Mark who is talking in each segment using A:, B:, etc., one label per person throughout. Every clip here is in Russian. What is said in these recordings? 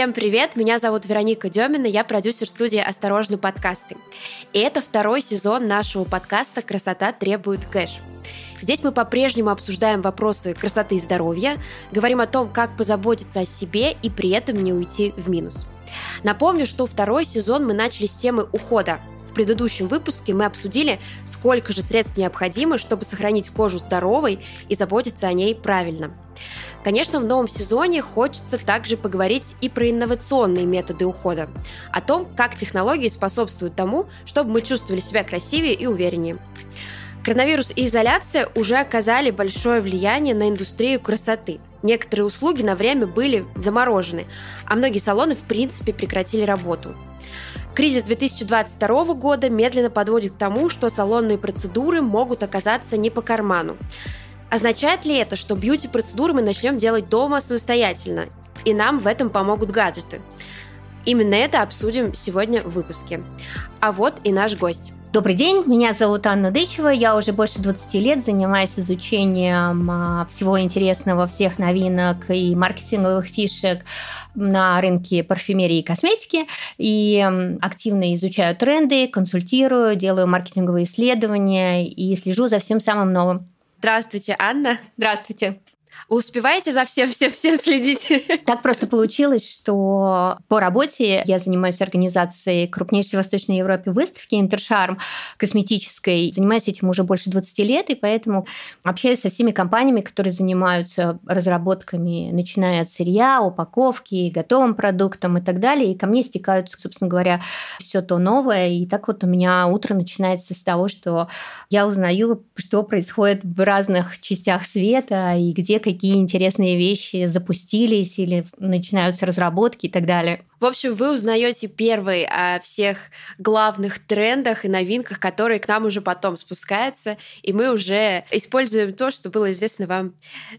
A: Всем привет, меня зовут Вероника Демина, я продюсер студии «Осторожно, подкасты». И это второй сезон нашего подкаста «Красота требует кэш». Здесь мы по-прежнему обсуждаем вопросы красоты и здоровья, говорим о том, как позаботиться о себе и при этом не уйти в минус. Напомню, что второй сезон мы начали с темы ухода. В предыдущем выпуске мы обсудили, сколько же средств необходимо, чтобы сохранить кожу здоровой и заботиться о ней правильно. Конечно, в новом сезоне хочется также поговорить и про инновационные методы ухода, о том, как технологии способствуют тому, чтобы мы чувствовали себя красивее и увереннее. Коронавирус и изоляция уже оказали большое влияние на индустрию красоты. Некоторые услуги на время были заморожены, а многие салоны в принципе прекратили работу. Кризис 2022 года медленно подводит к тому, что салонные процедуры могут оказаться не по карману. Означает ли это, что бьюти-процедуры мы начнем делать дома самостоятельно, и нам в этом помогут гаджеты? Именно это обсудим сегодня в выпуске. А вот и наш гость.
B: Добрый день, меня зовут Анна Дычева, я уже больше 20 лет занимаюсь изучением а, всего интересного, всех новинок и маркетинговых фишек на рынке парфюмерии и косметики, и активно изучаю тренды, консультирую, делаю маркетинговые исследования и слежу за всем самым новым.
A: Здравствуйте, Анна.
B: Здравствуйте.
A: Успеваете за всем, всем, всем следить?
B: Так просто получилось, что по работе я занимаюсь организацией крупнейшей в Восточной Европе выставки Интершарм косметической. Занимаюсь этим уже больше 20 лет, и поэтому общаюсь со всеми компаниями, которые занимаются разработками, начиная от сырья, упаковки, готовым продуктом и так далее. И ко мне стекаются, собственно говоря, все то новое. И так вот у меня утро начинается с того, что я узнаю, что происходит в разных частях света и где какие интересные вещи запустились или начинаются разработки и так далее.
A: В общем, вы узнаете первый о всех главных трендах и новинках, которые к нам уже потом спускаются, и мы уже используем то, что было известно вам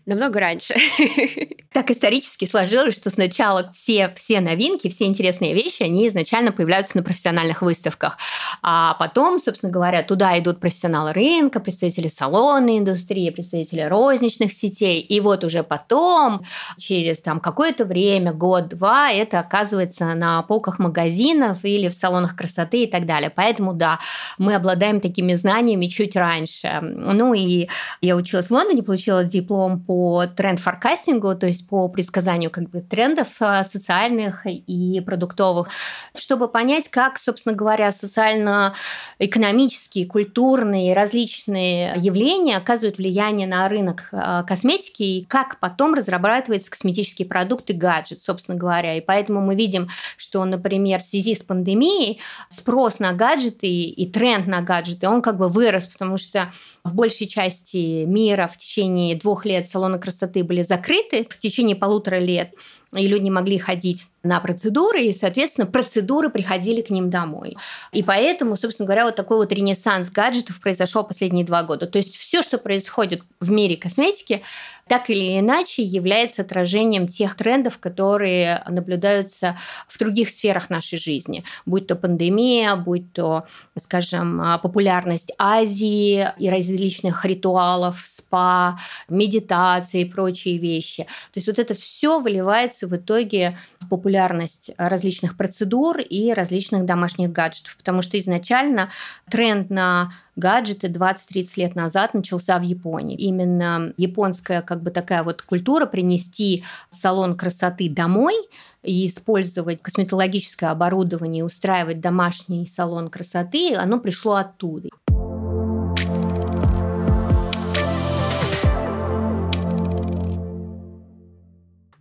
A: намного раньше.
B: Так исторически сложилось, что сначала все, все новинки, все интересные вещи, они изначально появляются на профессиональных выставках. А потом, собственно говоря, туда идут профессионалы рынка, представители салонной индустрии, представители розничных сетей. И вот уже потом, через там какое-то время, год-два, это оказывается на полках магазинов или в салонах красоты и так далее. Поэтому, да, мы обладаем такими знаниями чуть раньше. Ну и я училась в Лондоне, получила диплом по тренд-форкастингу, то есть по предсказанию как бы трендов а, социальных и продуктовых, чтобы понять, как, собственно говоря, социально-экономические, культурные, различные явления оказывают влияние на рынок а, косметики и как потом разрабатывается косметический продукт и гаджет, собственно говоря. И поэтому мы видим, что, например, в связи с пандемией спрос на гаджеты и тренд на гаджеты, он как бы вырос, потому что в большей части мира в течение двух лет салоны красоты были закрыты, в течение полутора лет и люди не могли ходить на процедуры, и, соответственно, процедуры приходили к ним домой. И поэтому, собственно говоря, вот такой вот ренессанс гаджетов произошел последние два года. То есть все, что происходит в мире косметики, так или иначе является отражением тех трендов, которые наблюдаются в других сферах нашей жизни, будь то пандемия, будь то, скажем, популярность Азии и различных ритуалов, спа, медитации и прочие вещи. То есть вот это все выливается в итоге популярность различных процедур и различных домашних гаджетов, потому что изначально тренд на гаджеты 20-30 лет назад начался в Японии. Именно японская как бы такая вот культура принести салон красоты домой и использовать косметологическое оборудование, устраивать домашний салон красоты, оно пришло оттуда.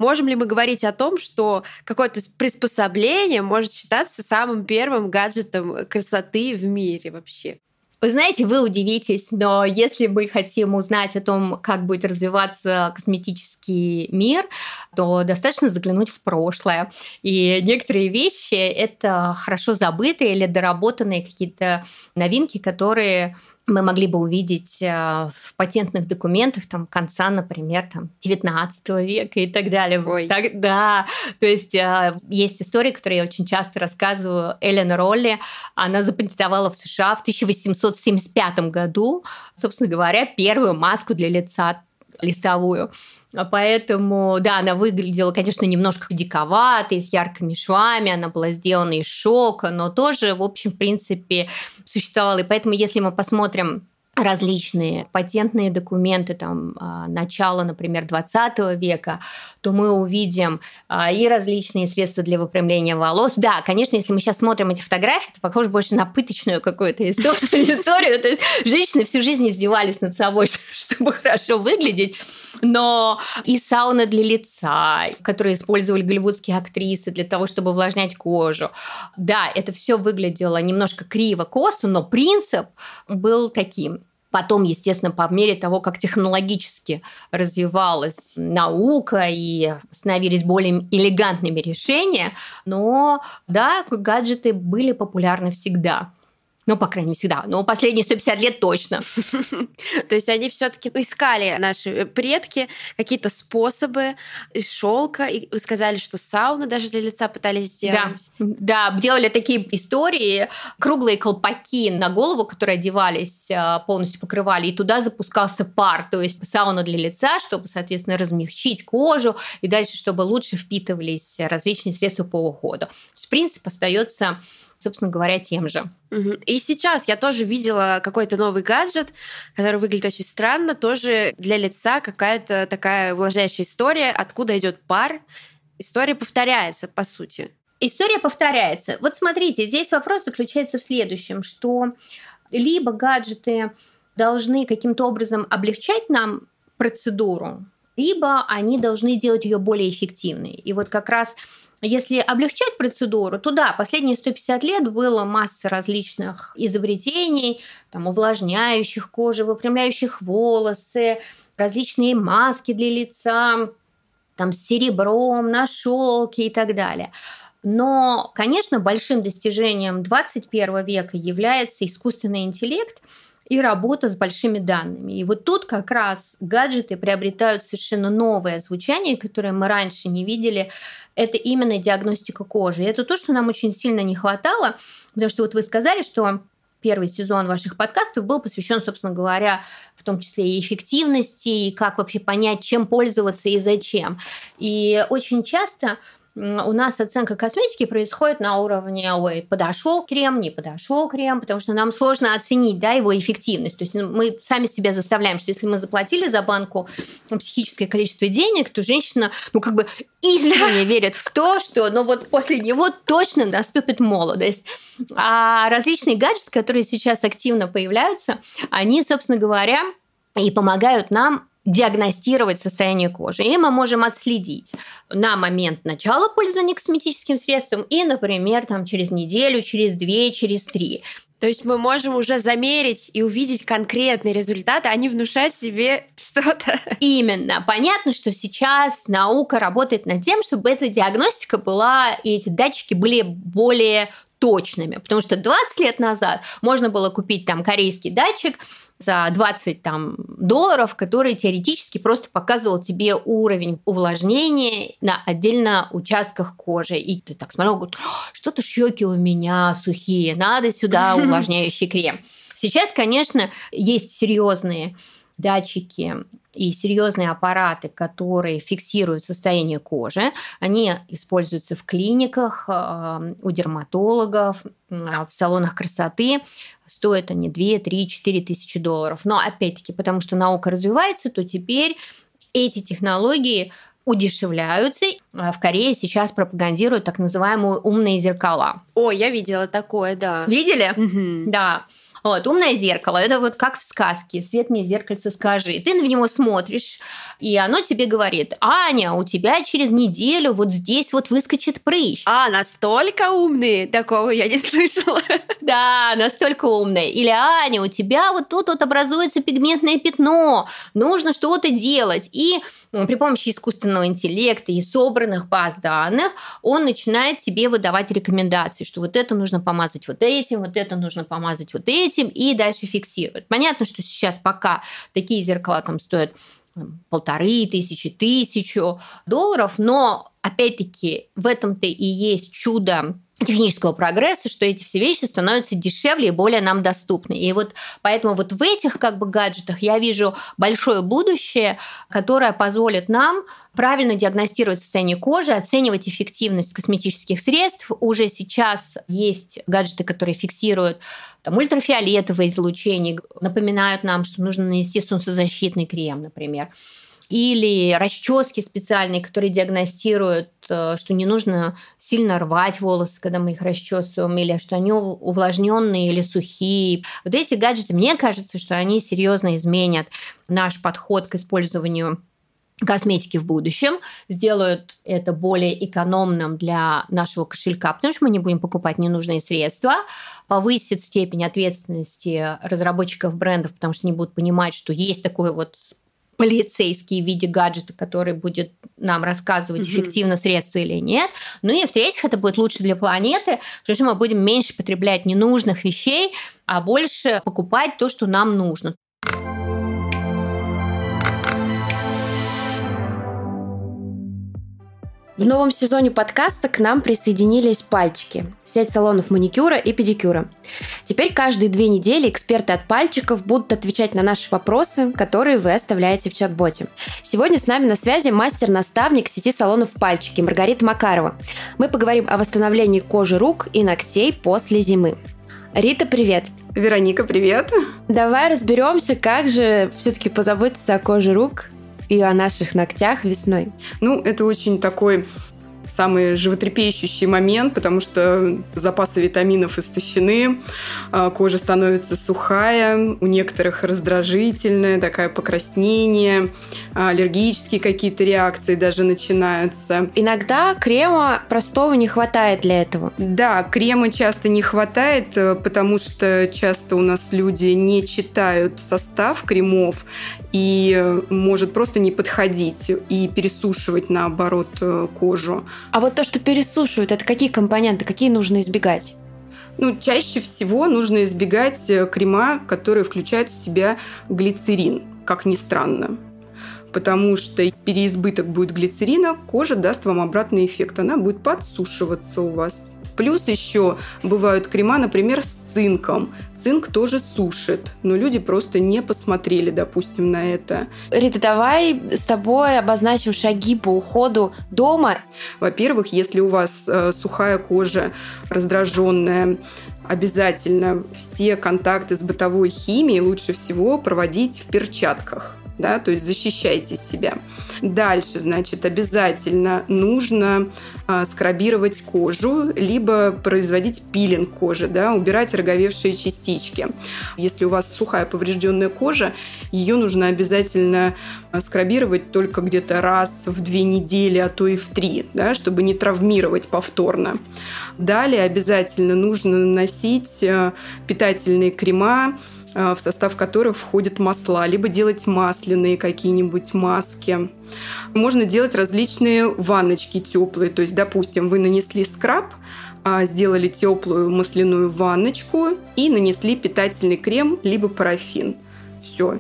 A: Можем ли мы говорить о том, что какое-то приспособление может считаться самым первым гаджетом красоты в мире вообще?
B: Вы знаете, вы удивитесь, но если мы хотим узнать о том, как будет развиваться косметический мир, то достаточно заглянуть в прошлое. И некоторые вещи — это хорошо забытые или доработанные какие-то новинки, которые мы могли бы увидеть э, в патентных документах там конца, например, там 19 века и так далее.
A: Ой.
B: Так, да, то есть э, есть история, которую я очень часто рассказываю. Эллен Ролли, она запатентовала в США в 1875 году, собственно говоря, первую маску для лица листовую. Поэтому, да, она выглядела, конечно, немножко диковатой, с яркими швами, она была сделана из шока, но тоже, в общем, в принципе, существовала. И поэтому, если мы посмотрим различные патентные документы там, а, начала, например, 20 века, то мы увидим а, и различные средства для выпрямления волос. Да, конечно, если мы сейчас смотрим эти фотографии, то похоже больше на пыточную какую-то историю. То есть женщины всю жизнь издевались над собой, чтобы хорошо выглядеть. Но и сауна для лица, которые использовали голливудские актрисы для того, чтобы увлажнять кожу. Да, это все выглядело немножко криво, косо, но принцип был таким. Потом, естественно, по мере того, как технологически развивалась наука и становились более элегантными решения, но да, гаджеты были популярны всегда. Ну, по крайней мере, всегда. Но последние 150 лет точно.
A: То есть они все-таки искали наши предки какие-то способы из шелка. И сказали, что сауну даже для лица пытались сделать.
B: Да, да делали такие истории, круглые колпаки на голову, которые одевались, а, полностью покрывали, и туда запускался пар. То есть сауна для лица, чтобы, соответственно, размягчить кожу, и дальше, чтобы лучше впитывались различные средства по уходу. То есть принцип остается собственно говоря, тем же.
A: И сейчас я тоже видела какой-то новый гаджет, который выглядит очень странно, тоже для лица какая-то такая увлажняющая история, откуда идет пар. История повторяется, по сути.
B: История повторяется. Вот смотрите, здесь вопрос заключается в следующем, что либо гаджеты должны каким-то образом облегчать нам процедуру, либо они должны делать ее более эффективной. И вот как раз если облегчать процедуру, то да, последние 150 лет было масса различных изобретений, там, увлажняющих кожу, выпрямляющих волосы, различные маски для лица, там, с серебром, на шелке и так далее. Но, конечно, большим достижением 21 века является искусственный интеллект – и работа с большими данными. И вот тут как раз гаджеты приобретают совершенно новое звучание, которое мы раньше не видели. Это именно диагностика кожи. И это то, что нам очень сильно не хватало, потому что вот вы сказали, что первый сезон ваших подкастов был посвящен, собственно говоря, в том числе и эффективности, и как вообще понять, чем пользоваться и зачем. И очень часто у нас оценка косметики происходит на уровне, ой, подошел крем, не подошел крем, потому что нам сложно оценить да, его эффективность. То есть ну, мы сами себя заставляем, что если мы заплатили за банку психическое количество денег, то женщина, ну, как бы искренне верит в то, что, ну, вот после него точно наступит молодость. А различные гаджеты, которые сейчас активно появляются, они, собственно говоря, и помогают нам диагностировать состояние кожи. И мы можем отследить на момент начала пользования косметическим средством и, например, там, через неделю, через две, через три.
A: То есть мы можем уже замерить и увидеть конкретные результаты, а не внушать себе что-то.
B: Именно. Понятно, что сейчас наука работает над тем, чтобы эта диагностика была, и эти датчики были более точными. Потому что 20 лет назад можно было купить там корейский датчик, за 20 там, долларов, который теоретически просто показывал тебе уровень увлажнения на отдельно участках кожи. И ты так смотрел, говорит, что-то щеки у меня сухие, надо сюда увлажняющий крем. Сейчас, конечно, есть серьезные датчики и серьезные аппараты, которые фиксируют состояние кожи. Они используются в клиниках, э, у дерматологов, в салонах красоты. Стоят они 2, 3, 4 тысячи долларов. Но опять-таки, потому что наука развивается, то теперь эти технологии удешевляются. В Корее сейчас пропагандируют так называемые умные зеркала.
A: О, я видела такое, да.
B: Видели? Угу. Да. Вот, умное зеркало, это вот как в сказке, свет мне зеркальце скажи. Ты на него смотришь, и оно тебе говорит, Аня, у тебя через неделю вот здесь вот выскочит прыщ.
A: А, настолько умные? Такого я не слышала.
B: Да, настолько умные. Или, Аня, у тебя вот тут вот образуется пигментное пятно, нужно что-то делать. И при помощи искусственного интеллекта и собранных баз данных он начинает тебе выдавать рекомендации, что вот это нужно помазать вот этим, вот это нужно помазать вот этим, и дальше фиксирует. Понятно, что сейчас пока такие зеркала там стоят полторы тысячи, тысячу долларов, но опять-таки в этом-то и есть чудо технического прогресса, что эти все вещи становятся дешевле и более нам доступны. И вот поэтому вот в этих как бы гаджетах я вижу большое будущее, которое позволит нам правильно диагностировать состояние кожи, оценивать эффективность косметических средств. Уже сейчас есть гаджеты, которые фиксируют там, ультрафиолетовое излучение, напоминают нам, что нужно нанести солнцезащитный крем, например или расчески специальные, которые диагностируют, э, что не нужно сильно рвать волосы, когда мы их расчесываем, или что они увлажненные или сухие. Вот эти гаджеты, мне кажется, что они серьезно изменят наш подход к использованию косметики в будущем, сделают это более экономным для нашего кошелька, потому что мы не будем покупать ненужные средства, повысит степень ответственности разработчиков брендов, потому что они будут понимать, что есть такой вот полицейский в виде гаджета, который будет нам рассказывать, mm-hmm. эффективно средство или нет. Ну и в-третьих, это будет лучше для планеты, потому что мы будем меньше потреблять ненужных вещей, а больше покупать то, что нам нужно.
A: В новом сезоне подкаста к нам присоединились пальчики, сеть салонов маникюра и педикюра. Теперь каждые две недели эксперты от пальчиков будут отвечать на наши вопросы, которые вы оставляете в чат-боте. Сегодня с нами на связи мастер-наставник сети салонов пальчики Маргарита Макарова. Мы поговорим о восстановлении кожи рук и ногтей после зимы. Рита, привет!
C: Вероника, привет!
A: Давай разберемся, как же все-таки позаботиться о коже рук и о наших ногтях весной?
C: Ну, это очень такой самый животрепещущий момент, потому что запасы витаминов истощены, а, кожа становится сухая, у некоторых раздражительная, такая покраснение, а, аллергические какие-то реакции даже начинаются.
A: Иногда крема простого не хватает для этого.
C: Да, крема часто не хватает, э, потому что часто у нас люди не читают состав кремов и э, может просто не подходить и пересушивать наоборот э, кожу.
A: А вот то, что пересушивают, это какие компоненты, какие нужно избегать?
C: Ну, чаще всего нужно избегать э, крема, которые включают в себя глицерин, как ни странно. Потому что переизбыток будет глицерина, кожа даст вам обратный эффект. Она будет подсушиваться у вас. Плюс еще бывают крема, например, с цинком. Цинк тоже сушит, но люди просто не посмотрели, допустим, на это.
A: Рита, давай с тобой обозначим шаги по уходу дома.
C: Во-первых, если у вас э, сухая кожа, раздраженная, обязательно все контакты с бытовой химией лучше всего проводить в перчатках да, то есть защищайте себя. Дальше, значит, обязательно нужно а, скрабировать кожу, либо производить пилинг кожи, да, убирать роговевшие частички. Если у вас сухая поврежденная кожа, ее нужно обязательно а, скрабировать только где-то раз в две недели, а то и в три, да, чтобы не травмировать повторно. Далее обязательно нужно наносить а, питательные крема, в состав которых входят масла, либо делать масляные какие-нибудь маски. Можно делать различные ванночки теплые. То есть, допустим, вы нанесли скраб, а, сделали теплую масляную ванночку и нанесли питательный крем, либо парафин. Все.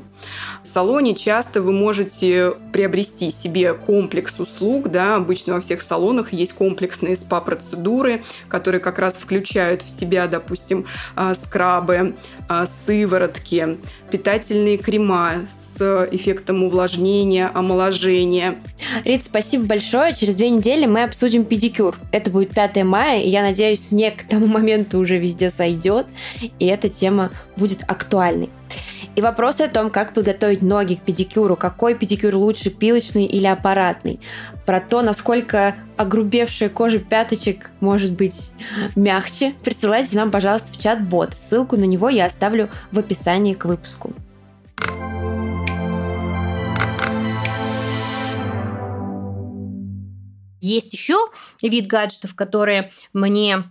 C: В салоне часто вы можете приобрести себе комплекс услуг. Да? Обычно во всех салонах есть комплексные СПА-процедуры, которые как раз включают в себя, допустим, а, скрабы, а, сыворотки, питательные крема с эффектом увлажнения, омоложения.
A: Рит, спасибо большое. Через две недели мы обсудим педикюр. Это будет 5 мая, и я надеюсь, снег к тому моменту уже везде сойдет, и эта тема будет актуальной. И вопросы о том, как подготовить ноги к педикюру, какой педикюр лучше, пилочный или аппаратный, про то, насколько огрубевшая кожа пяточек может быть мягче, присылайте нам, пожалуйста, в чат-бот. Ссылку на него я оставлю в описании к выпуску.
B: Есть еще вид гаджетов, которые мне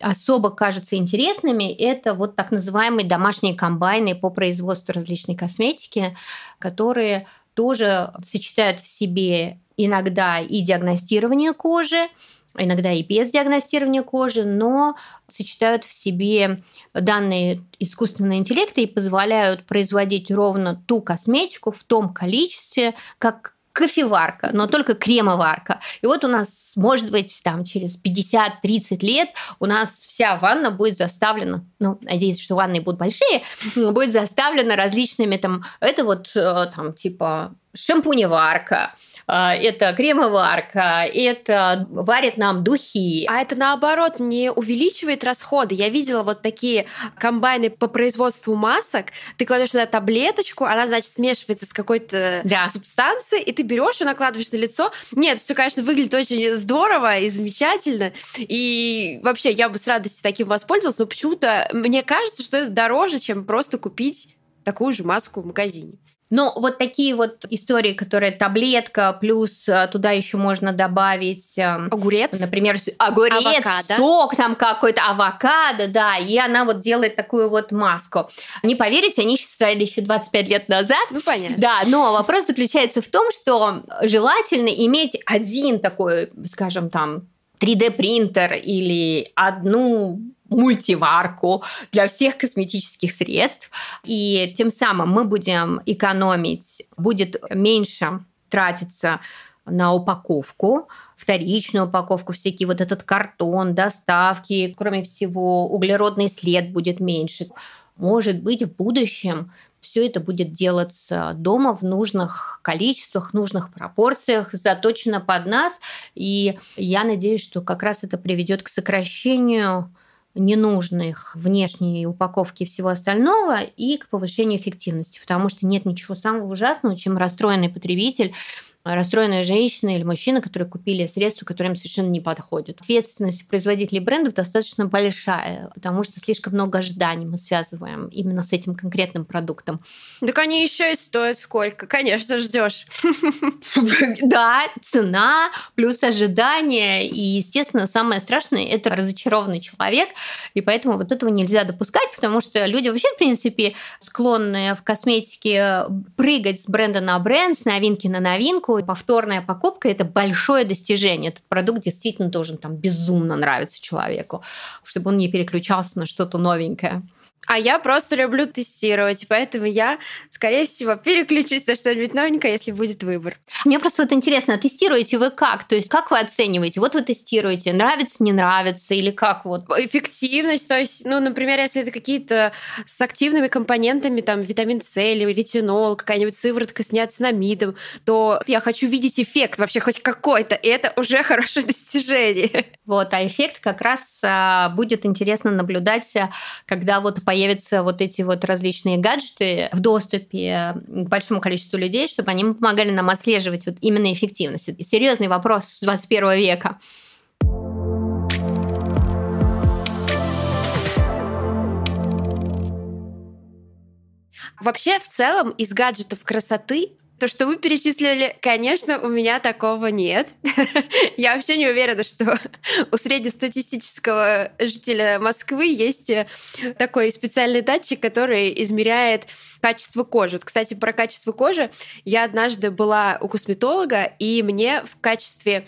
B: особо кажутся интересными, это вот так называемые домашние комбайны по производству различной косметики, которые тоже сочетают в себе иногда и диагностирование кожи, иногда и без диагностирования кожи, но сочетают в себе данные искусственного интеллекта и позволяют производить ровно ту косметику в том количестве, как кофеварка, но только кремоварка. И вот у нас, может быть, там через 50-30 лет у нас вся ванна будет заставлена, ну, надеюсь, что ванны будут большие, будет заставлена различными там, это вот э, там типа шампуневарка, это кремоварка, это варит нам духи.
A: А это наоборот не увеличивает расходы. Я видела вот такие комбайны по производству масок. Ты кладешь туда таблеточку, она, значит, смешивается с какой-то да. субстанцией, и ты берешь и накладываешь на лицо. Нет, все, конечно, выглядит очень здорово и замечательно. И вообще, я бы с радостью таким воспользовалась, но почему-то мне кажется, что это дороже, чем просто купить такую же маску в магазине.
B: Но вот такие вот истории, которые таблетка, плюс э, туда еще можно добавить... Эм,
A: огурец.
B: Например, огурец, авокадо. сок там какой-то, авокадо, да, и она вот делает такую вот маску. Не поверите, они стояли еще 25 лет назад.
A: Ну, понятно.
B: Да, но вопрос заключается в том, что желательно иметь один такой, скажем, там, 3D-принтер или одну мультиварку для всех косметических средств. И тем самым мы будем экономить, будет меньше тратиться на упаковку, вторичную упаковку, всякий вот этот картон, доставки, кроме всего, углеродный след будет меньше. Может быть, в будущем все это будет делаться дома в нужных количествах, нужных пропорциях, заточено под нас. И я надеюсь, что как раз это приведет к сокращению ненужных внешней упаковки и всего остального и к повышению эффективности, потому что нет ничего самого ужасного, чем расстроенный потребитель расстроенная женщина или мужчина, которые купили средства, которые им совершенно не подходят. Ответственность производителей брендов достаточно большая, потому что слишком много ожиданий мы связываем именно с этим конкретным продуктом.
A: Так они еще и стоят сколько? Конечно, ждешь.
B: Да, цена плюс ожидания. И, естественно, самое страшное – это разочарованный человек. И поэтому вот этого нельзя допускать, потому что люди вообще, в принципе, склонны в косметике прыгать с бренда на бренд, с новинки на новинку, повторная покупка – это большое достижение. Этот продукт действительно должен там безумно нравиться человеку, чтобы он не переключался на что-то новенькое.
A: А я просто люблю тестировать, поэтому я, скорее всего, переключусь на что-нибудь новенькое, если будет выбор.
B: Мне просто вот интересно, тестируете вы как? То есть как вы оцениваете? Вот вы тестируете, нравится, не нравится, или как вот?
A: Эффективность, то есть, ну, например, если это какие-то с активными компонентами, там, витамин С или ретинол, какая-нибудь сыворотка с неоцинамидом, то я хочу видеть эффект вообще хоть какой-то, и это уже хорошее достижение.
B: Вот, а эффект как раз а, будет интересно наблюдать, когда вот по появятся вот эти вот различные гаджеты в доступе к большому количеству людей, чтобы они помогали нам отслеживать вот именно эффективность. Это серьезный вопрос 21 века.
A: Вообще, в целом, из гаджетов красоты то, что вы перечислили, конечно, у меня такого нет. Я вообще не уверена, что у среднестатистического жителя Москвы есть э, такой специальный датчик, который измеряет качество кожи. Кстати, про качество кожи я однажды была у косметолога, и мне в качестве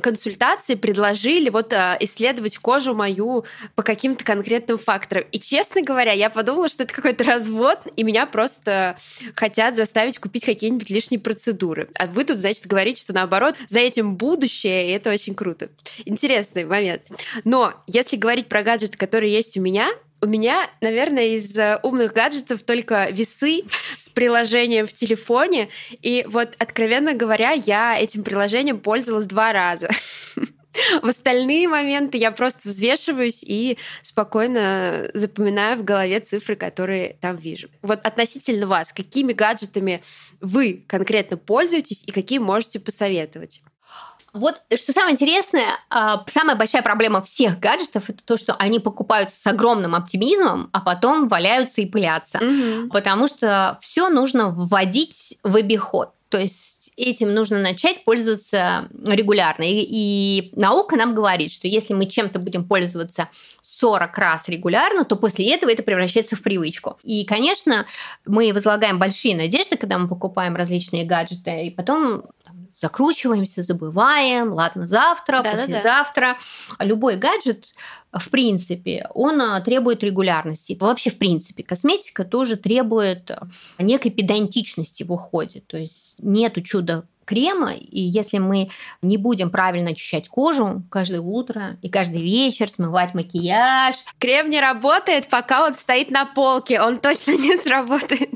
A: консультации предложили вот а, исследовать кожу мою по каким-то конкретным факторам. И, честно говоря, я подумала, что это какой-то развод, и меня просто хотят заставить купить какие-нибудь лишние процедуры. А вы тут, значит, говорите, что наоборот, за этим будущее, и это очень круто. Интересный момент. Но если говорить про гаджеты, которые есть у меня, у меня, наверное, из э, умных гаджетов только весы с приложением в телефоне. И вот, откровенно говоря, я этим приложением пользовалась два раза. В остальные моменты я просто взвешиваюсь и спокойно запоминаю в голове цифры, которые там вижу. Вот относительно вас, какими гаджетами вы конкретно пользуетесь и какие можете посоветовать?
B: Вот что самое интересное, а, самая большая проблема всех гаджетов это то, что они покупаются с огромным оптимизмом, а потом валяются и пылятся. Угу. Потому что все нужно вводить в обиход. То есть этим нужно начать пользоваться регулярно. И, и наука нам говорит, что если мы чем-то будем пользоваться 40 раз регулярно, то после этого это превращается в привычку. И, конечно, мы возлагаем большие надежды, когда мы покупаем различные гаджеты, и потом закручиваемся, забываем, ладно, завтра, да, послезавтра. Да, да. Любой гаджет, в принципе, он а, требует регулярности. Вообще, в принципе, косметика тоже требует некой педантичности в уходе. То есть нету чуда крема, и если мы не будем правильно очищать кожу каждое утро и каждый вечер, смывать макияж.
A: Крем не работает, пока он стоит на полке, он точно не сработает.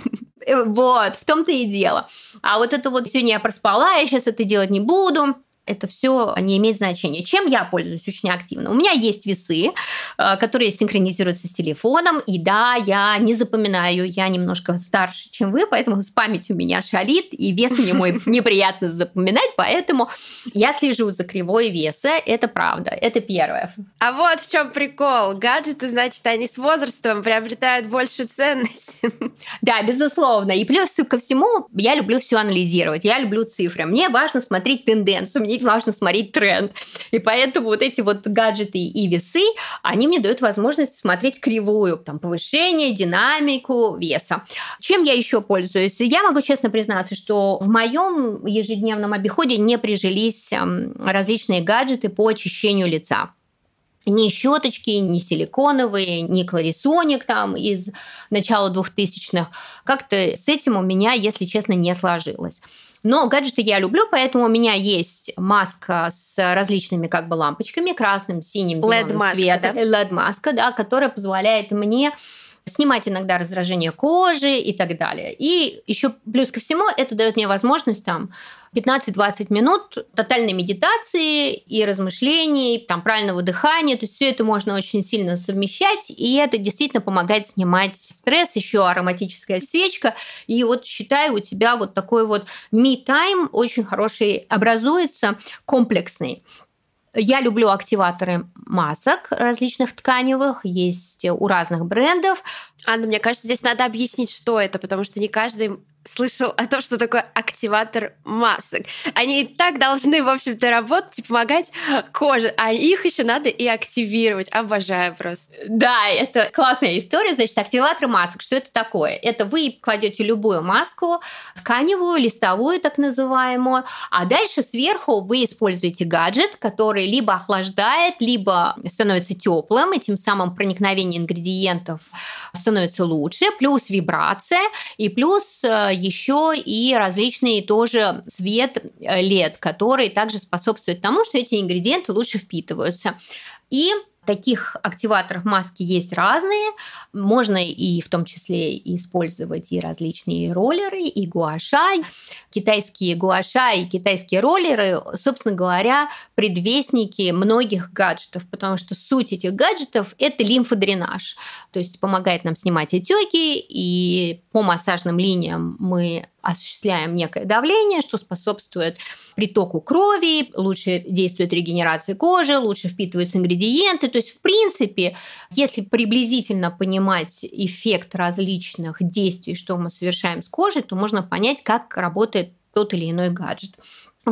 B: Вот, в том-то и дело. А вот это вот сегодня я проспала, я сейчас это делать не буду это все не имеет значения. Чем я пользуюсь очень активно? У меня есть весы, э, которые синхронизируются с телефоном, и да, я не запоминаю, я немножко старше, чем вы, поэтому с памятью у меня шалит, и вес мне мой неприятно запоминать, поэтому я слежу за кривой веса, это правда, это первое.
A: А вот в чем прикол. Гаджеты, значит, они с возрастом приобретают больше ценности.
B: Да, безусловно. И плюс ко всему, я люблю все анализировать, я люблю цифры. Мне важно смотреть тенденцию, мне важно смотреть тренд. И поэтому вот эти вот гаджеты и весы, они мне дают возможность смотреть кривую, там, повышение, динамику веса. Чем я еще пользуюсь? Я могу честно признаться, что в моем ежедневном обиходе не прижились различные гаджеты по очищению лица ни щеточки, ни силиконовые, ни кларисоник там из начала 2000-х. Как-то с этим у меня, если честно, не сложилось. Но гаджеты я люблю, поэтому у меня есть маска с различными как бы лампочками, красным, синим. Да? LED-маска, да, которая позволяет мне снимать иногда раздражение кожи и так далее. И еще плюс ко всему это дает мне возможность там 15-20 минут тотальной медитации и размышлений, там, правильного дыхания. То есть все это можно очень сильно совмещать, и это действительно помогает снимать стресс, еще ароматическая свечка. И вот считаю, у тебя вот такой вот me-time очень хороший образуется, комплексный. Я люблю активаторы масок различных тканевых, есть у разных брендов.
A: Анна, мне кажется, здесь надо объяснить, что это, потому что не каждый слышал о том, что такое активатор масок. Они и так должны, в общем-то, работать и помогать коже, а их еще надо и активировать. Обожаю просто.
B: Да, это классная история. Значит, активатор масок. Что это такое? Это вы кладете любую маску, тканевую, листовую так называемую, а дальше сверху вы используете гаджет, который либо охлаждает, либо становится теплым, и тем самым проникновение ингредиентов становится лучше, плюс вибрация, и плюс э, еще и различные тоже цвет э, который также способствует тому, что эти ингредиенты лучше впитываются. И Таких активаторов маски есть разные. Можно и в том числе использовать и различные роллеры, и гуаша. Китайские гуаша и китайские роллеры, собственно говоря, предвестники многих гаджетов, потому что суть этих гаджетов – это лимфодренаж. То есть помогает нам снимать отеки, и по массажным линиям мы осуществляем некое давление, что способствует притоку крови, лучше действует регенерация кожи, лучше впитываются ингредиенты. То есть, в принципе, если приблизительно понимать эффект различных действий, что мы совершаем с кожей, то можно понять, как работает тот или иной гаджет.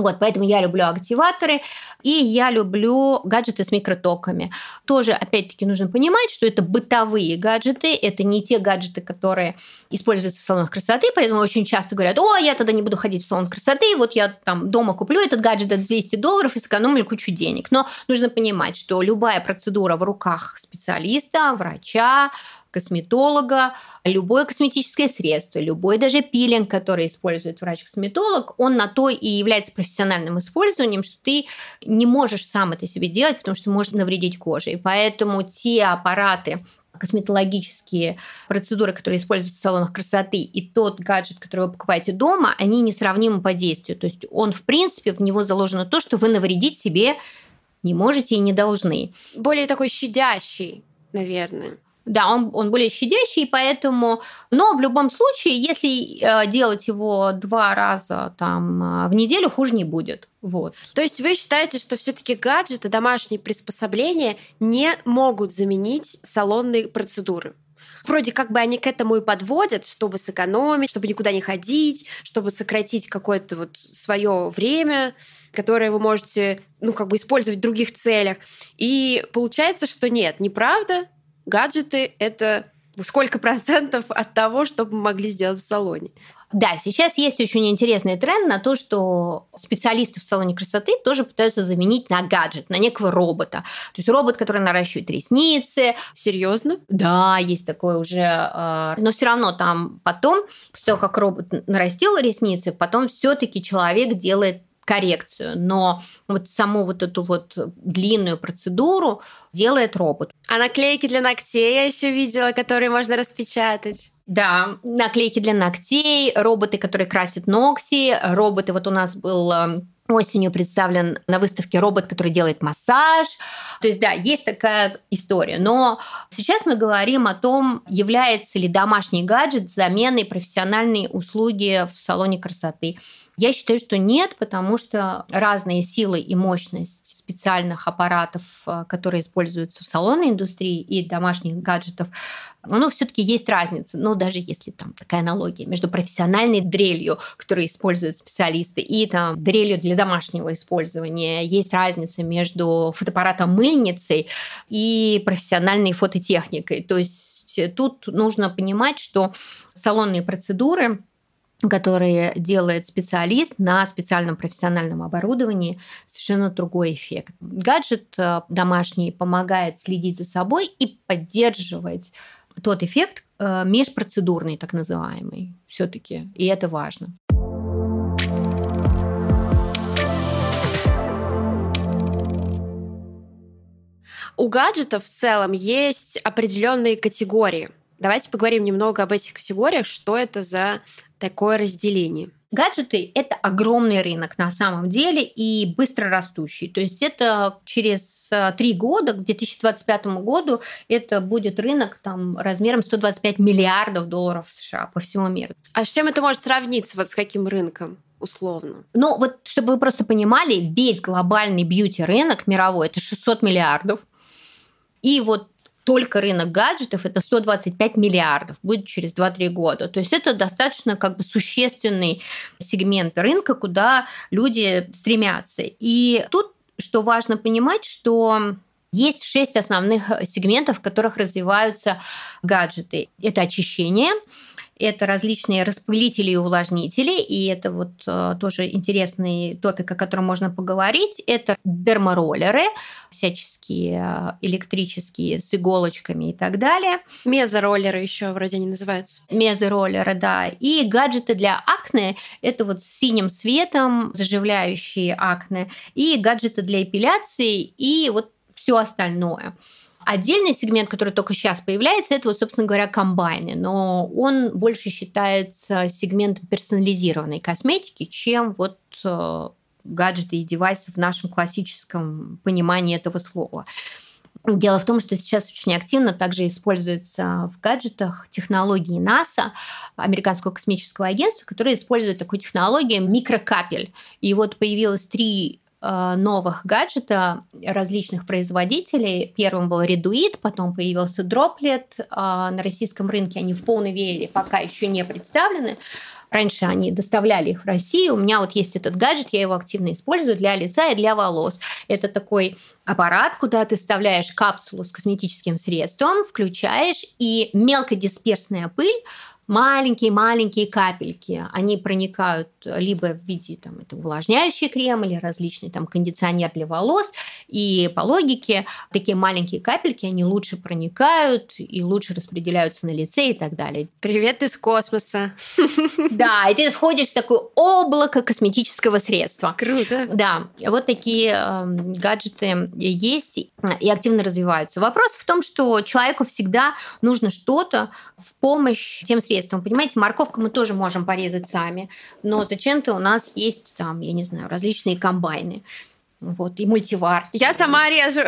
B: Вот, поэтому я люблю активаторы, и я люблю гаджеты с микротоками. Тоже, опять-таки, нужно понимать, что это бытовые гаджеты, это не те гаджеты, которые используются в салонах красоты, поэтому очень часто говорят, о, я тогда не буду ходить в салон красоты, вот я там дома куплю этот гаджет за 200 долларов и сэкономлю кучу денег. Но нужно понимать, что любая процедура в руках специалиста, врача, косметолога, любое косметическое средство, любой даже пилинг, который использует врач-косметолог, он на то и является профессиональным использованием, что ты не можешь сам это себе делать, потому что может навредить коже. И поэтому те аппараты, косметологические процедуры, которые используются в салонах красоты, и тот гаджет, который вы покупаете дома, они несравнимы по действию. То есть он, в принципе, в него заложено то, что вы навредить себе не можете и не должны.
A: Более такой щадящий, наверное.
B: Да, он, он более щадящий, поэтому... Но в любом случае, если э, делать его два раза там, э, в неделю, хуже не будет. Вот.
A: То есть вы считаете, что все-таки гаджеты, домашние приспособления не могут заменить салонные процедуры? Вроде как бы они к этому и подводят, чтобы сэкономить, чтобы никуда не ходить, чтобы сократить какое-то вот свое время, которое вы можете, ну, как бы использовать в других целях. И получается, что нет, неправда, гаджеты — это сколько процентов от того, что мы могли сделать в салоне.
B: Да, сейчас есть очень интересный тренд на то, что специалисты в салоне красоты тоже пытаются заменить на гаджет, на некого робота. То есть робот, который наращивает ресницы.
A: Серьезно?
B: Да, есть такое уже. А, но все равно там потом, после того, как робот нарастил ресницы, потом все-таки человек делает коррекцию, но вот саму вот эту вот длинную процедуру делает робот.
A: А наклейки для ногтей я еще видела, которые можно распечатать.
B: Да, наклейки для ногтей, роботы, которые красят ногти, роботы. Вот у нас был эм, осенью представлен на выставке робот, который делает массаж. То есть, да, есть такая история. Но сейчас мы говорим о том, является ли домашний гаджет заменой профессиональной услуги в салоне красоты. Я считаю, что нет, потому что разные силы и мощность специальных аппаратов, э, которые используются в салонной индустрии и домашних гаджетов, ну, все-таки есть разница. Ну, даже если там такая аналогия между профессиональной дрелью, которую используют специалисты, и там дрелью для домашнего использования, есть разница между фотоаппаратом мыльницей и профессиональной фототехникой. То есть тут нужно понимать, что салонные процедуры которые делает специалист на специальном профессиональном оборудовании, совершенно другой эффект. Гаджет э, домашний помогает следить за собой и поддерживать тот эффект э, межпроцедурный, так называемый, все-таки, и это важно.
A: У гаджетов в целом есть определенные категории. Давайте поговорим немного об этих категориях, что это за такое разделение?
B: Гаджеты – это огромный рынок на самом деле и быстро растущий. То есть это через э, три года, к 2025 году, это будет рынок там, размером 125 миллиардов долларов США по всему миру.
A: А с чем это может сравниться? Вот с каким рынком? условно.
B: Ну, вот чтобы вы просто понимали, весь глобальный бьюти-рынок мировой – это 600 миллиардов. И вот только рынок гаджетов это 125 миллиардов, будет через 2-3 года. То есть это достаточно как бы существенный сегмент рынка, куда люди стремятся. И тут, что важно понимать, что есть шесть основных сегментов, в которых развиваются гаджеты. Это очищение, это различные распылители и увлажнители, и это вот э, тоже интересный топик, о котором можно поговорить. Это дермороллеры, всяческие э, электрические с иголочками и так далее.
A: Мезороллеры еще вроде не называются.
B: Мезороллеры, да. И гаджеты для акне, это вот с синим светом, заживляющие акне, и гаджеты для эпиляции, и вот все остальное. Отдельный сегмент, который только сейчас появляется, это, вот, собственно говоря, комбайны. Но он больше считается сегментом персонализированной косметики, чем вот э, гаджеты и девайсы в нашем классическом понимании этого слова. Дело в том, что сейчас очень активно также используются в гаджетах технологии НАСА, Американского космического агентства, которые используют такую технологию микрокапель. И вот появилось три новых гаджета различных производителей. Первым был Reduit, потом появился Droplet. А на российском рынке они в полной вере пока еще не представлены. Раньше они доставляли их в Россию. У меня вот есть этот гаджет, я его активно использую для лица и для волос. Это такой аппарат, куда ты вставляешь капсулу с косметическим средством, включаешь, и мелкодисперсная пыль маленькие-маленькие капельки. Они проникают либо в виде там, это увлажняющий крем или различный там, кондиционер для волос. И по логике такие маленькие капельки, они лучше проникают и лучше распределяются на лице и так далее.
A: Привет из космоса.
B: Да, и ты входишь в такое облако косметического средства.
A: Круто.
B: Да, вот такие э, гаджеты есть и активно развиваются. Вопрос в том, что человеку всегда нужно что-то в помощь тем средствам, средством. Понимаете, морковку мы тоже можем порезать сами, но зачем-то у нас есть там, я не знаю, различные комбайны. Вот, и мультивар.
A: Я сама режу.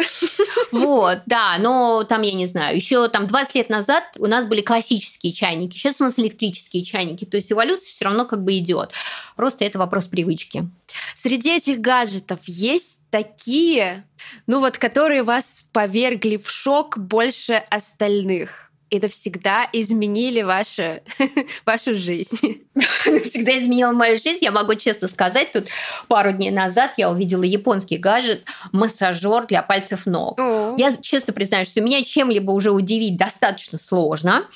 B: Вот, да, но там, я не знаю, еще там 20 лет назад у нас были классические чайники, сейчас у нас электрические чайники, то есть эволюция все равно как бы идет. Просто это вопрос привычки.
A: Среди этих гаджетов есть такие, ну вот, которые вас повергли в шок больше остальных. И навсегда изменили вашу, вашу жизнь?
B: Навсегда изменила мою жизнь. Я могу честно сказать, тут пару дней назад я увидела японский гаджет массажер для пальцев ног. О. Я честно признаюсь, что меня чем-либо уже удивить достаточно сложно.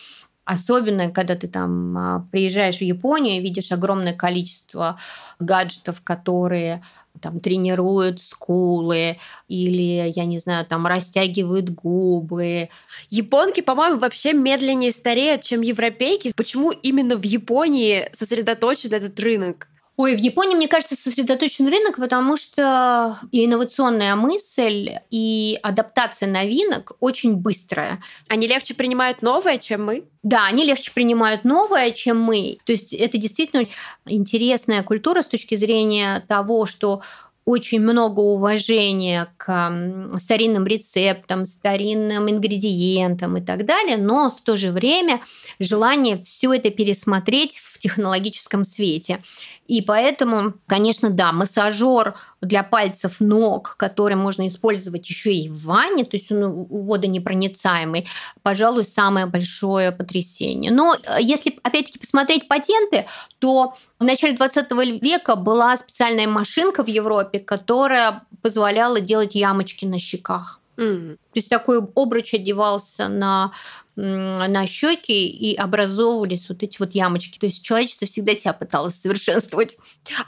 B: Особенно, когда ты там а, приезжаешь в Японию и видишь огромное количество гаджетов, которые там тренируют скулы или, я не знаю, там растягивают губы.
A: Японки, по-моему, вообще медленнее стареют, чем европейки. Почему именно в Японии сосредоточен этот рынок?
B: Ой, в Японии, мне кажется, сосредоточен рынок, потому что и инновационная мысль, и адаптация новинок очень быстрая.
A: Они легче принимают новое, чем мы?
B: Да, они легче принимают новое, чем мы. То есть это действительно интересная культура с точки зрения того, что очень много уважения к старинным рецептам, старинным ингредиентам и так далее, но в то же время желание все это пересмотреть в технологическом свете. И поэтому, конечно, да, массажер для пальцев ног, который можно использовать еще и в ванне, то есть он водонепроницаемый, пожалуй, самое большое потрясение. Но э, если, опять-таки, посмотреть патенты, то в начале 20 века была специальная машинка в Европе, которая позволяла делать ямочки на щеках. Mm. То есть такой обруч одевался на на щеки и образовывались вот эти вот ямочки. То есть человечество всегда себя пыталось совершенствовать.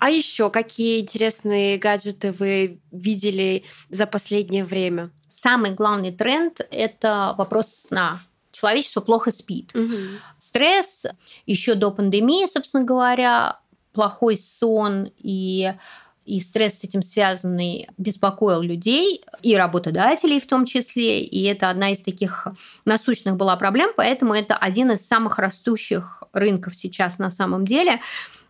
A: А еще какие интересные гаджеты вы видели за последнее время?
B: Самый главный тренд – это вопрос сна. Человечество плохо спит. Угу. Стресс еще до пандемии, собственно говоря, плохой сон и и стресс с этим связанный беспокоил людей и работодателей в том числе, и это одна из таких насущных была проблем, поэтому это один из самых растущих рынков сейчас на самом деле.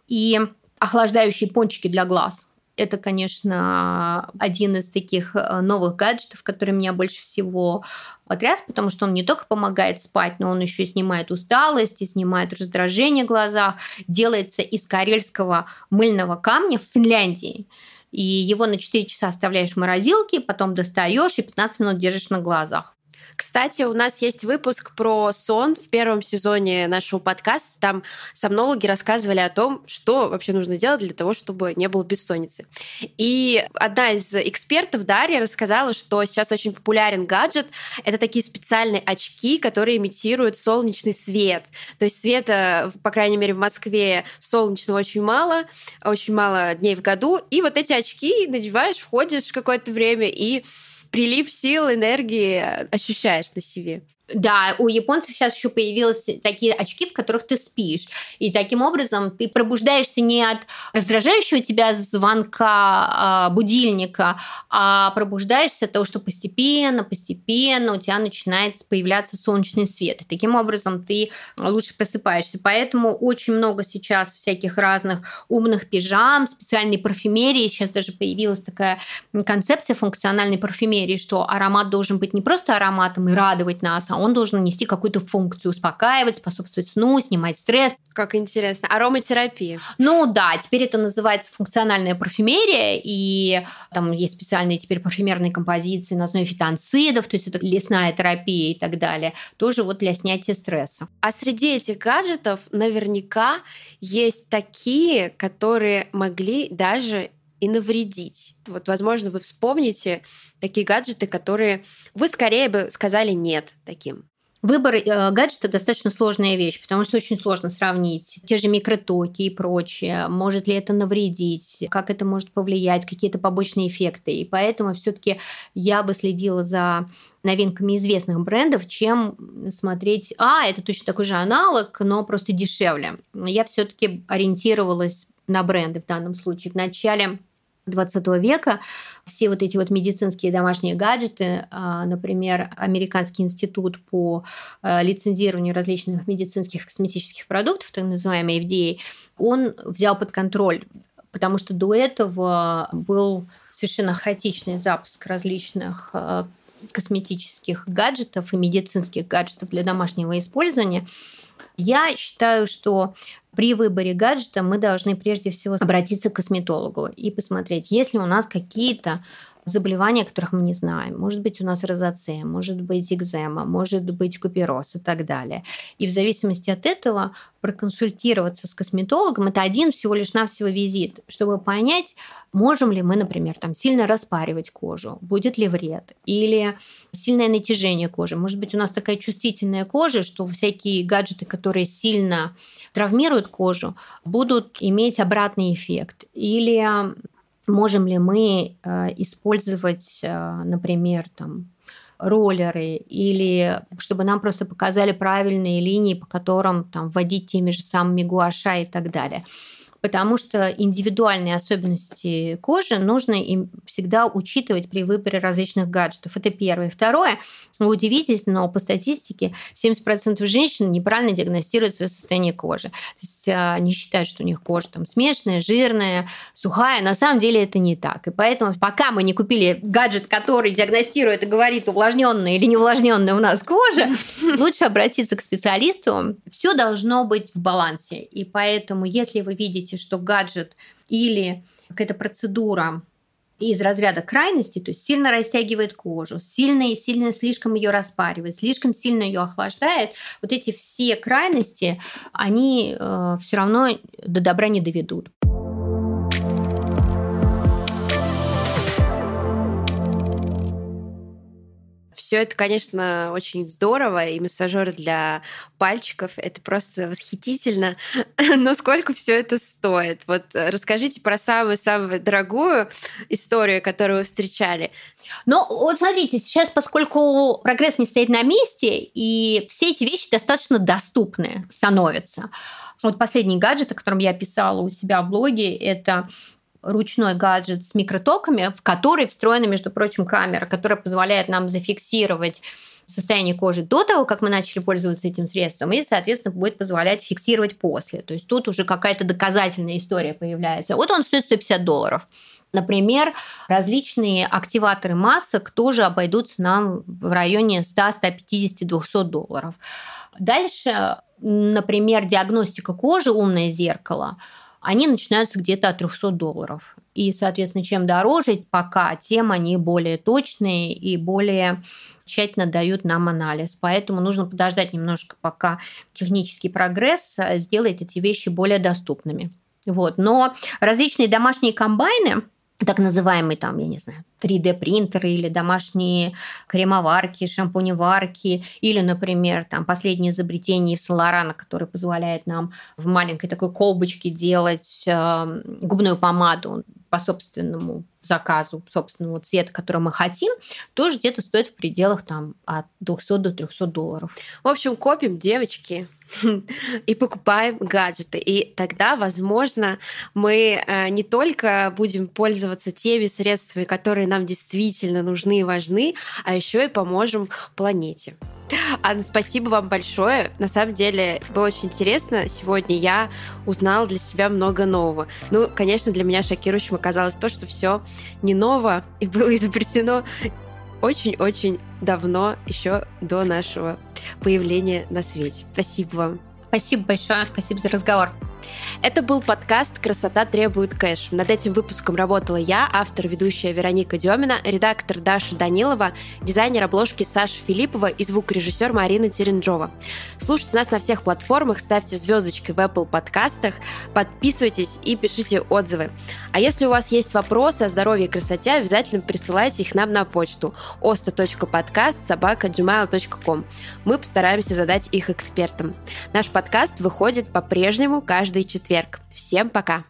B: И охлаждающие пончики для глаз – это, конечно, один из таких э, новых гаджетов, который меня больше всего потряс, потому что он не только помогает спать, но он еще и снимает усталость, и снимает раздражение в глазах. Делается из карельского мыльного камня в Финляндии. И его на 4 часа оставляешь в морозилке, потом достаешь и 15 минут держишь на глазах.
A: Кстати, у нас есть выпуск про сон в первом сезоне нашего подкаста. Там сомнологи рассказывали о том, что вообще нужно делать для того, чтобы не было бессонницы. И одна из экспертов, Дарья, рассказала, что сейчас очень популярен гаджет. Это такие специальные очки, которые имитируют солнечный свет. То есть света, по крайней мере, в Москве солнечного очень мало, очень мало дней в году. И вот эти очки надеваешь, входишь какое-то время и прилив сил, энергии ощущаешь на себе.
B: Да, у японцев сейчас еще появились такие очки, в которых ты спишь. И таким образом ты пробуждаешься не от раздражающего тебя звонка э, будильника, а пробуждаешься от того, что постепенно, постепенно у тебя начинает появляться солнечный свет. И таким образом ты лучше просыпаешься. Поэтому очень много сейчас всяких разных умных пижам, специальной парфюмерии. Сейчас даже появилась такая концепция функциональной парфюмерии, что аромат должен быть не просто ароматом и радовать нас, а он должен нести какую-то функцию, успокаивать, способствовать сну, снимать стресс.
A: Как интересно. Ароматерапия.
B: Ну да, теперь это называется функциональная парфюмерия, и там есть специальные теперь парфюмерные композиции на основе фитонцидов, то есть это лесная терапия и так далее, тоже вот для снятия стресса.
A: А среди этих гаджетов наверняка есть такие, которые могли даже и навредить. Вот, возможно, вы вспомните такие гаджеты, которые вы скорее бы сказали нет таким.
B: Выбор э, гаджета достаточно сложная вещь, потому что очень сложно сравнить те же микротоки и прочее. Может ли это навредить, как это может повлиять, какие-то побочные эффекты. И поэтому все-таки я бы следила за новинками известных брендов, чем смотреть, а, это точно такой же аналог, но просто дешевле. Я все-таки ориентировалась на бренды в данном случае. В начале 20 века все вот эти вот медицинские домашние гаджеты, а, например, Американский институт по а, лицензированию различных медицинских косметических продуктов, так называемый FDA, он взял под контроль потому что до этого был совершенно хаотичный запуск различных а, косметических гаджетов и медицинских гаджетов для домашнего использования. Я считаю, что при выборе гаджета мы должны прежде всего обратиться к косметологу и посмотреть, есть ли у нас какие-то заболевания, которых мы не знаем. Может быть, у нас розоцея, может быть, экзема, может быть, купероз и так далее. И в зависимости от этого проконсультироваться с косметологом – это один всего лишь навсего визит, чтобы понять, можем ли мы, например, там, сильно распаривать кожу, будет ли вред, или сильное натяжение кожи. Может быть, у нас такая чувствительная кожа, что всякие гаджеты, которые сильно травмируют кожу, будут иметь обратный эффект. Или можем ли мы э, использовать, э, например, там, роллеры или чтобы нам просто показали правильные линии, по которым там вводить теми же самыми гуаша и так далее потому что индивидуальные особенности кожи нужно им всегда учитывать при выборе различных гаджетов. Это первое. Второе, вы удивитесь, но по статистике 70% женщин неправильно диагностируют свое состояние кожи. То есть а, они считают, что у них кожа там смешанная, жирная, сухая. На самом деле это не так. И поэтому пока мы не купили гаджет, который диагностирует и говорит, увлажненная или не увлажненная у нас кожа, лучше обратиться к специалисту. Все должно быть в балансе. И поэтому, если вы видите, что гаджет или какая-то процедура из разряда крайности, то есть сильно растягивает кожу, сильно и сильно слишком ее распаривает, слишком сильно ее охлаждает, вот эти все крайности, они э, все равно до добра не доведут.
A: Все это, конечно, очень здорово, и массажеры для пальчиков — это просто восхитительно. Но сколько все это стоит? Вот расскажите про самую-самую дорогую историю, которую вы встречали.
B: Ну, вот смотрите, сейчас, поскольку прогресс не стоит на месте, и все эти вещи достаточно доступны становятся. Вот последний гаджет, о котором я писала у себя в блоге, это ручной гаджет с микротоками, в который встроена, между прочим, камера, которая позволяет нам зафиксировать состояние кожи до того, как мы начали пользоваться этим средством, и, соответственно, будет позволять фиксировать после. То есть тут уже какая-то доказательная история появляется. Вот он стоит 150 долларов. Например, различные активаторы масок тоже обойдутся нам в районе 100, 150, 200 долларов. Дальше, например, диагностика кожи, умное зеркало – они начинаются где-то от 300 долларов. И, соответственно, чем дороже пока, тем они более точные и более тщательно дают нам анализ. Поэтому нужно подождать немножко, пока технический прогресс э, сделает эти вещи более доступными. Вот. Но различные домашние комбайны, так называемые там, я не знаю, 3D-принтеры или домашние кремоварки, шампуневарки, или, например, там последнее изобретение Соларана, которое позволяет нам в маленькой такой колбочке делать э, губную помаду по собственному заказу, собственного цвета, который мы хотим, тоже где-то стоит в пределах там, от 200 до 300 долларов.
A: В общем, копим, девочки, и покупаем гаджеты. И тогда, возможно, мы э, не только будем пользоваться теми средствами, которые нам действительно нужны и важны, а еще и поможем планете. Анна, спасибо вам большое. На самом деле было очень интересно. Сегодня я узнала для себя много нового. Ну, конечно, для меня шокирующим оказалось то, что все не ново и было изобретено очень-очень давно, еще до нашего появления на свете. Спасибо вам.
B: Спасибо большое, спасибо за разговор.
A: Это был подкаст «Красота требует кэш». Над этим выпуском работала я, автор, ведущая Вероника Демина, редактор Даша Данилова, дизайнер обложки Саша Филиппова и звукорежиссер Марина Теренджова. Слушайте нас на всех платформах, ставьте звездочки в Apple подкастах, подписывайтесь и пишите отзывы. А если у вас есть вопросы о здоровье и красоте, обязательно присылайте их нам на почту osta.podcast Мы постараемся задать их экспертам. Наш подкаст выходит по-прежнему каждый четверг. Всем пока!